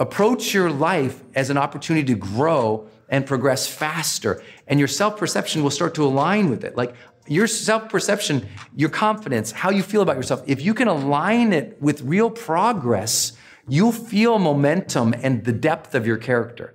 Approach your life as an opportunity to grow and progress faster, and your self perception will start to align with it. Like your self perception, your confidence, how you feel about yourself, if you can align it with real progress, you'll feel momentum and the depth of your character.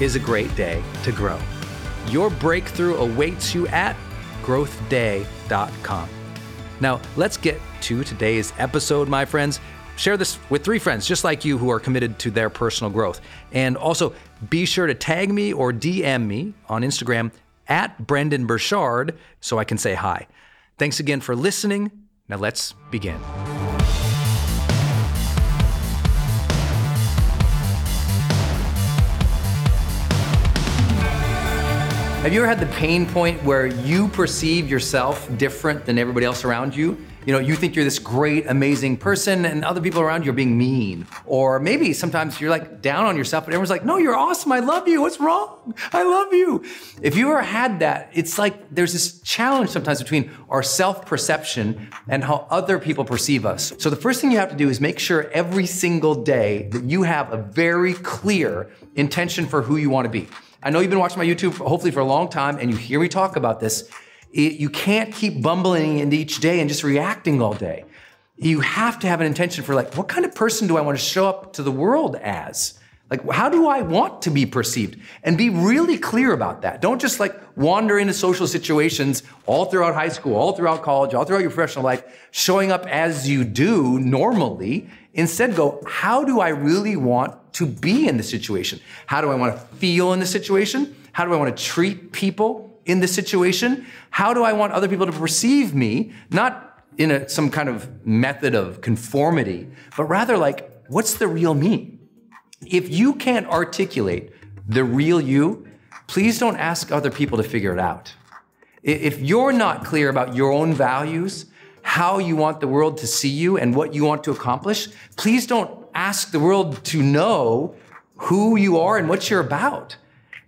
is a great day to grow. Your breakthrough awaits you at growthday.com. Now, let's get to today's episode, my friends. Share this with three friends just like you who are committed to their personal growth. And also be sure to tag me or DM me on Instagram at Brendon Burchard so I can say hi. Thanks again for listening. Now let's begin. Have you ever had the pain point where you perceive yourself different than everybody else around you? You know, you think you're this great, amazing person, and other people around you are being mean. Or maybe sometimes you're like down on yourself, but everyone's like, no, you're awesome. I love you. What's wrong? I love you. If you ever had that, it's like there's this challenge sometimes between our self perception and how other people perceive us. So the first thing you have to do is make sure every single day that you have a very clear intention for who you want to be. I know you've been watching my YouTube hopefully for a long time and you hear me talk about this. It, you can't keep bumbling into each day and just reacting all day. You have to have an intention for like, what kind of person do I want to show up to the world as? Like, how do I want to be perceived? And be really clear about that. Don't just like wander into social situations all throughout high school, all throughout college, all throughout your professional life, showing up as you do normally. Instead, go, how do I really want to be in the situation? How do I want to feel in the situation? How do I want to treat people? in this situation? How do I want other people to perceive me? Not in a, some kind of method of conformity, but rather like, what's the real me? If you can't articulate the real you, please don't ask other people to figure it out. If you're not clear about your own values, how you want the world to see you, and what you want to accomplish, please don't ask the world to know who you are and what you're about.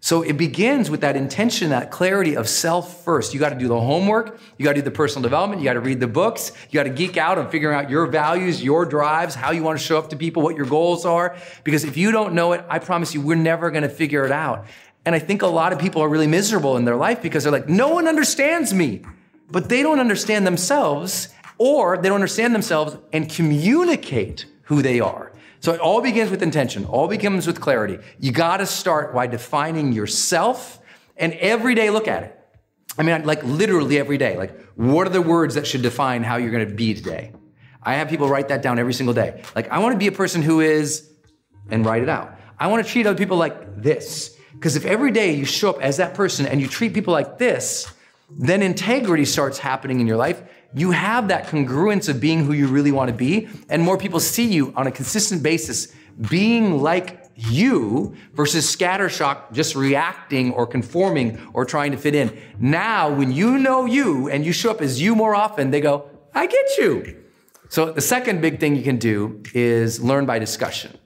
So it begins with that intention, that clarity of self first. You got to do the homework. You got to do the personal development. You got to read the books. You got to geek out on figuring out your values, your drives, how you want to show up to people, what your goals are. Because if you don't know it, I promise you, we're never going to figure it out. And I think a lot of people are really miserable in their life because they're like, no one understands me. But they don't understand themselves or they don't understand themselves and communicate who they are. So it all begins with intention, all begins with clarity. You got to start by defining yourself and every day look at it. I mean, like literally every day. Like, what are the words that should define how you're going to be today? I have people write that down every single day. Like, I want to be a person who is, and write it out. I want to treat other people like this. Because if every day you show up as that person and you treat people like this, then integrity starts happening in your life you have that congruence of being who you really want to be, and more people see you on a consistent basis being like you versus scattershot, just reacting or conforming or trying to fit in. Now, when you know you and you show up as you more often, they go, I get you. So, the second big thing you can do is learn by discussion.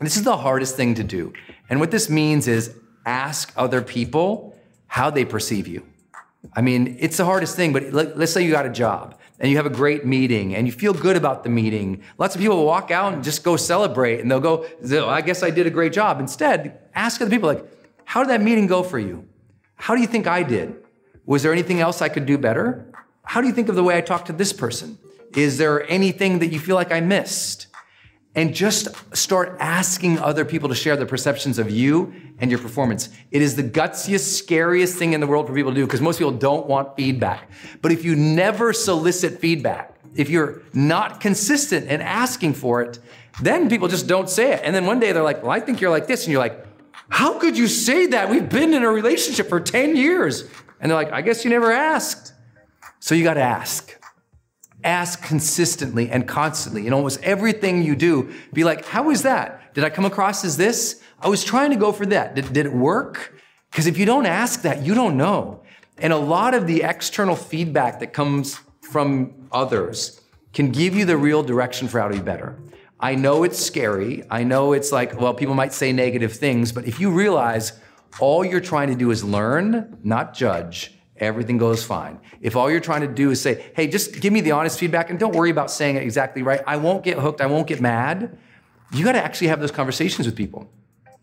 This is the hardest thing to do. And what this means is ask other people how they perceive you. I mean, it's the hardest thing, but let, us say you got a job and you have a great meeting and you feel good about the meeting. Lots of people walk out and just go celebrate and they'll go, I guess I did a great job. Instead, ask other people, like, how did that meeting go for you? How do you think I did? Was there anything else I could do better? How do you think of the way I talked to this person? Is there anything that you feel like I missed? And just start asking other people to share their perceptions of you and your performance. It is the gutsiest, scariest thing in the world for people to do because most people don't want feedback. But if you never solicit feedback, if you're not consistent in asking for it, then people just don't say it. And then one day they're like, well, I think you're like this. And you're like, how could you say that? We've been in a relationship for 10 years. And they're like, I guess you never asked. So you got to ask ask consistently and constantly in almost everything you do. Be like, how was that? Did I come across as this? I was trying to go for that. Did, did it work? Because if you don't ask that, you don't know. And a lot of the external feedback that comes from others can give you the real direction for how to be better. I know it's scary. I know it's like, well, people might say negative things, but if you realize all you're trying to do is learn, not judge, everything goes fine. If all you're trying to do is say, hey, just give me the honest feedback and don't worry about saying it exactly right, I won't get hooked, I won't get mad. You got to actually have those conversations with people.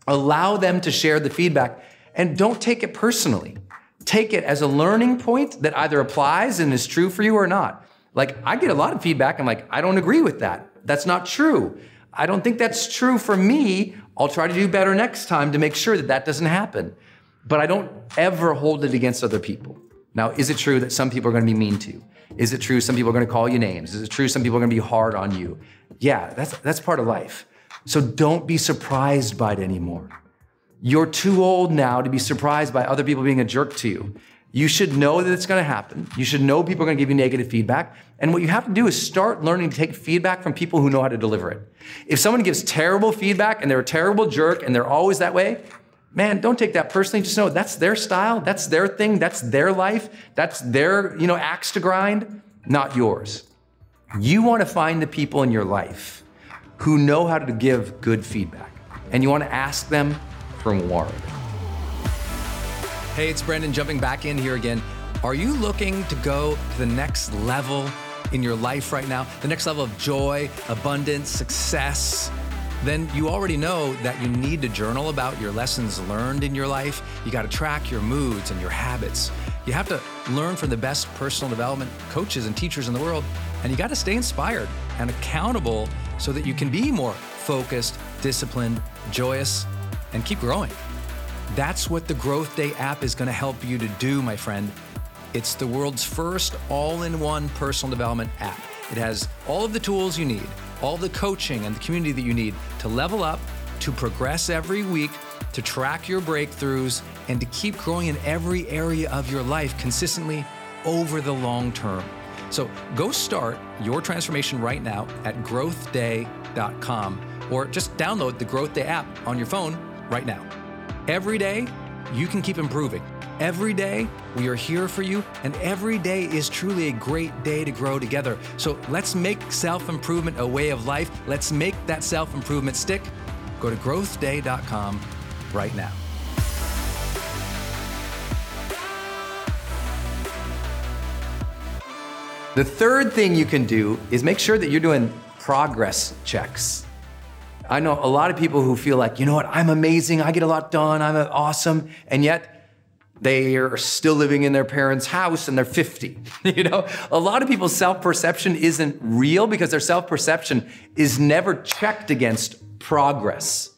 Allow them to share the feedback and don't take it personally. Take it as a learning point that either applies and is true for you or not. Like, I get a lot of feedback. I'm like, I don't agree with that. That's not true. I don't think that's true for me. I'll try to do better next time to make sure that that doesn't happen. But I don't ever hold it against other people. Now, is it true that some people are going to be mean to you? Is it true some people are going to call you names? Is it true some people are going to be hard on you? Yeah, that's, that's part of life. So don't be surprised by it anymore. You're too old now to be surprised by other people being a jerk to you. You should know that it's going to happen. You should know people are going to give you negative feedback. And what you have to do is start learning to take feedback from people who know how to deliver it. If someone gives terrible feedback and they're a terrible jerk and they're always that way, man, don't take that personally. Just know that's their style, that's their thing, that's their life, that's their, you know, axe to grind, not yours. You want to find the people in your life who know how to give good feedback, and you want to ask them for more. Hey, it's Brendon jumping back in here again. Are you looking to go to the next level in your life right now? The next level of joy, abundance, success? Then you already know that you need to journal about your lessons learned in your life. You got to track your moods and your habits. You have to learn from the best personal development coaches and teachers in the world, and you got to stay inspired and accountable so that you can be more focused, disciplined, joyous, and keep growing. That's what the Growth Day app is going to help you to do, my friend. It's the world's first all in one personal development app. It has all of the tools you need all the coaching and the community that you need to level up, to progress every week, to track your breakthroughs, and to keep growing in every area of your life consistently over the long term. So go start your transformation right now at growthday.com or just download the Growth Day app on your phone right now. Every day, you can keep improving. Every day, we are here for you, and every day is truly a great day to grow together. So let's make self improvement a way of life. Let's make that self improvement stick. Go to growthday.com right now. The third thing you can do is make sure that you're doing progress checks. I know a lot of people who feel like, you know what, I'm amazing, I get a lot done, I'm awesome, and yet they are still living in their parents' house and they're 50. you know, a lot of people's self-perception isn't real because their self-perception is never checked against progress.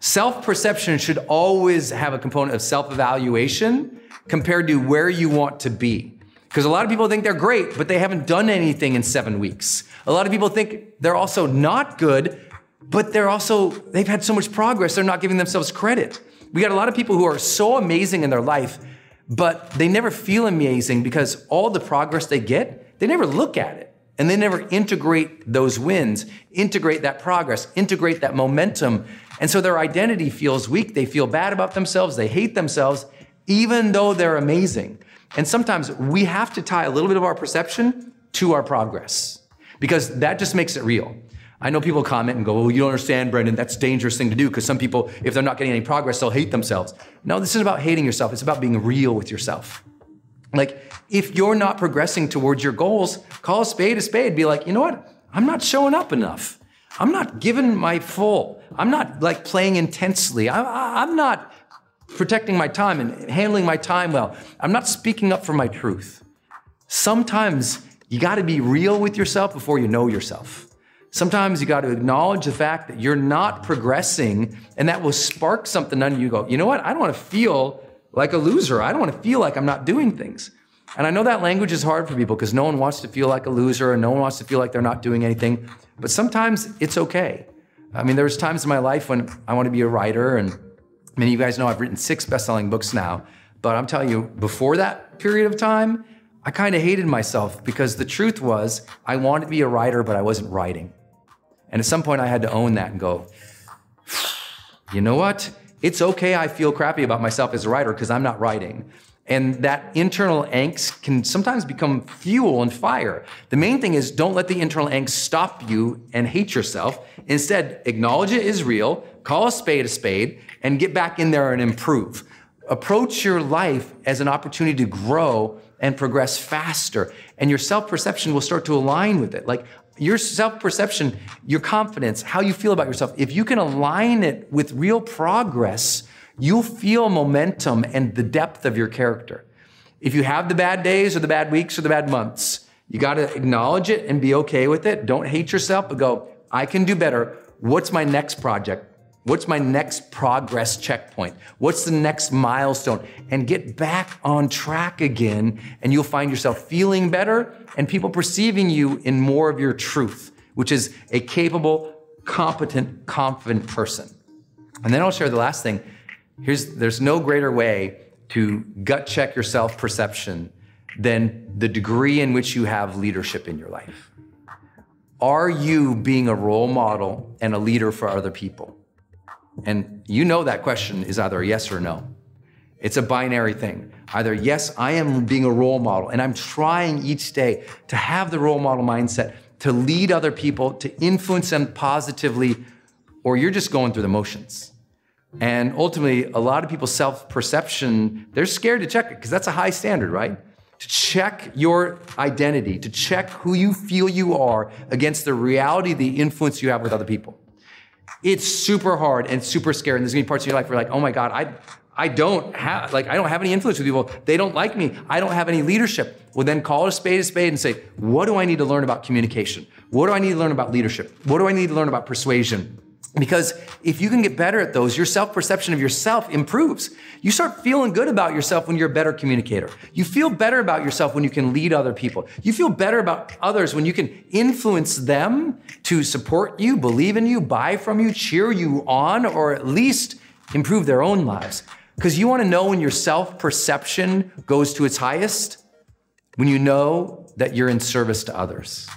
Self-perception should always have a component of self-evaluation compared to where you want to be. Because a lot of people think they're great, but they haven't done anything in seven weeks. A lot of people think they're also not good, but they're also, they've had so much progress, they're not giving themselves credit. We got a lot of people who are so amazing in their life, but they never feel amazing because all the progress they get, they never look at it. And they never integrate those wins, integrate that progress, integrate that momentum. And so their identity feels weak. They feel bad about themselves. They hate themselves, even though they're amazing. And sometimes we have to tie a little bit of our perception to our progress because that just makes it real. I know people comment and go, well, you don't understand, Brendon, that's dangerous thing to do because some people, if they're not getting any progress, they'll hate themselves. No, this is about hating yourself. It's about being real with yourself. Like, if you're not progressing towards your goals, call a spade a spade. Be like, you know what? I'm not showing up enough. I'm not giving my full. I'm not like playing intensely. I, I'm not protecting my time and handling my time well. I'm not speaking up for my truth. Sometimes you got to be real with yourself before you know yourself. Sometimes you got to acknowledge the fact that you're not progressing, and that will spark something under you. Go, you know what? I don't want to feel like a loser. I don't want to feel like I'm not doing things. And I know that language is hard for people because no one wants to feel like a loser and no one wants to feel like they're not doing anything. But sometimes it's okay. I mean, there's times in my life when I want to be a writer, and many of you guys know I've written six best-selling books now. But I'm telling you, before that period of time, I kind of hated myself because the truth was I wanted to be a writer, but I wasn't writing. And at some point, I had to own that and go, you know what? It's okay I feel crappy about myself as a writer because I'm not writing. And that internal angst can sometimes become fuel and fire. The main thing is don't let the internal angst stop you and hate yourself. Instead, acknowledge it is real, call a spade a spade, and get back in there and improve. Approach your life as an opportunity to grow and progress faster, and your self perception will start to align with it. Like, your self perception, your confidence, how you feel about yourself, if you can align it with real progress, you'll feel momentum and the depth of your character. If you have the bad days or the bad weeks or the bad months, you got to acknowledge it and be okay with it. Don't hate yourself, but go, I can do better. What's my next project? What's my next progress checkpoint? What's the next milestone? And get back on track again, and you'll find yourself feeling better and people perceiving you in more of your truth, which is a capable, competent, confident person. And then I'll share the last thing. Here's there's no greater way to gut check your self perception than the degree in which you have leadership in your life. Are you being a role model and a leader for other people? And you know that question is either a yes or no. It's a binary thing. Either, yes, I am being a role model and I'm trying each day to have the role model mindset, to lead other people, to influence them positively, or you're just going through the motions. And ultimately, a lot of people's self perception, they're scared to check it because that's a high standard, right? To check your identity, to check who you feel you are against the reality, the influence you have with other people. It's super hard and super scary. And there's gonna be parts of your life where you're like, oh my God, I, I don't have like I don't have any influence with people. They don't like me. I don't have any leadership. Well, then call a spade a spade and say, what do I need to learn about communication? What do I need to learn about leadership? What do I need to learn about persuasion? Because if you can get better at those, your self perception of yourself improves. You start feeling good about yourself when you're a better communicator. You feel better about yourself when you can lead other people. You feel better about others when you can influence them to support you, believe in you, buy from you, cheer you on, or at least improve their own lives. Because you want to know when your self perception goes to its highest? When you know that you're in service to others.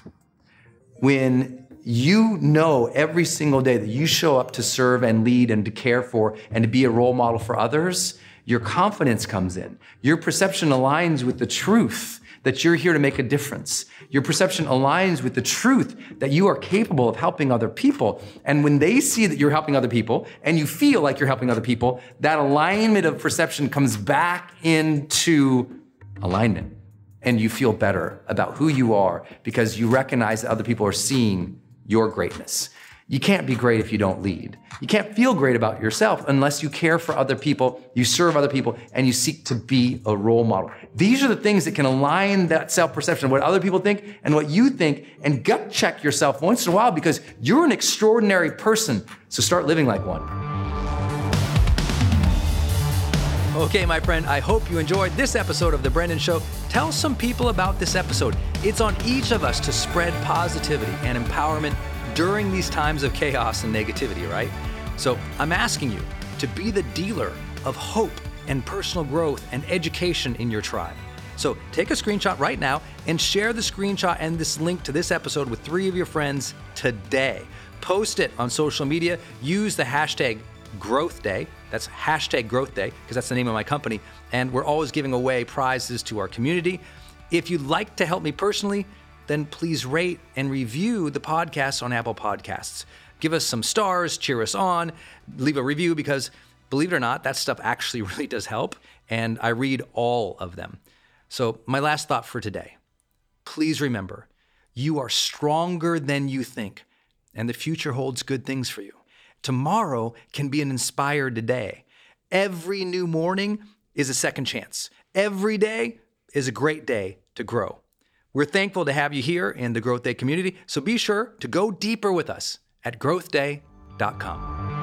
When you know every single day that you show up to serve and lead and to care for and to be a role model for others, your confidence comes in. Your perception aligns with the truth that you're here to make a difference. Your perception aligns with the truth that you are capable of helping other people. And when they see that you're helping other people and you feel like you're helping other people, that alignment of perception comes back into alignment. And you feel better about who you are because you recognize that other people are seeing your greatness. You can't be great if you don't lead. You can't feel great about yourself unless you care for other people, you serve other people, and you seek to be a role model. These are the things that can align that self perception, of what other people think and what you think, and gut check yourself once in a while because you're an extraordinary person. So start living like one. Okay, my friend, I hope you enjoyed this episode of The Brendon Show. Tell some people about this episode. It's on each of us to spread positivity and empowerment during these times of chaos and negativity, right? So I'm asking you to be the dealer of hope and personal growth and education in your tribe. So take a screenshot right now and share the screenshot and this link to this episode with three of your friends today. Post it on social media. Use the hashtag growth day that's hashtag growth day, because that's the name of my company. And we're always giving away prizes to our community. If you'd like to help me personally, then please rate and review the podcast on Apple Podcasts. Give us some stars, cheer us on, leave a review because believe it or not, that stuff actually really does help. And I read all of them. So, my last thought for today please remember you are stronger than you think, and the future holds good things for you. Tomorrow can be an inspired day. Every new morning is a second chance. Every day is a great day to grow. We're thankful to have you here in the Growth Day community, so be sure to go deeper with us at growthday.com.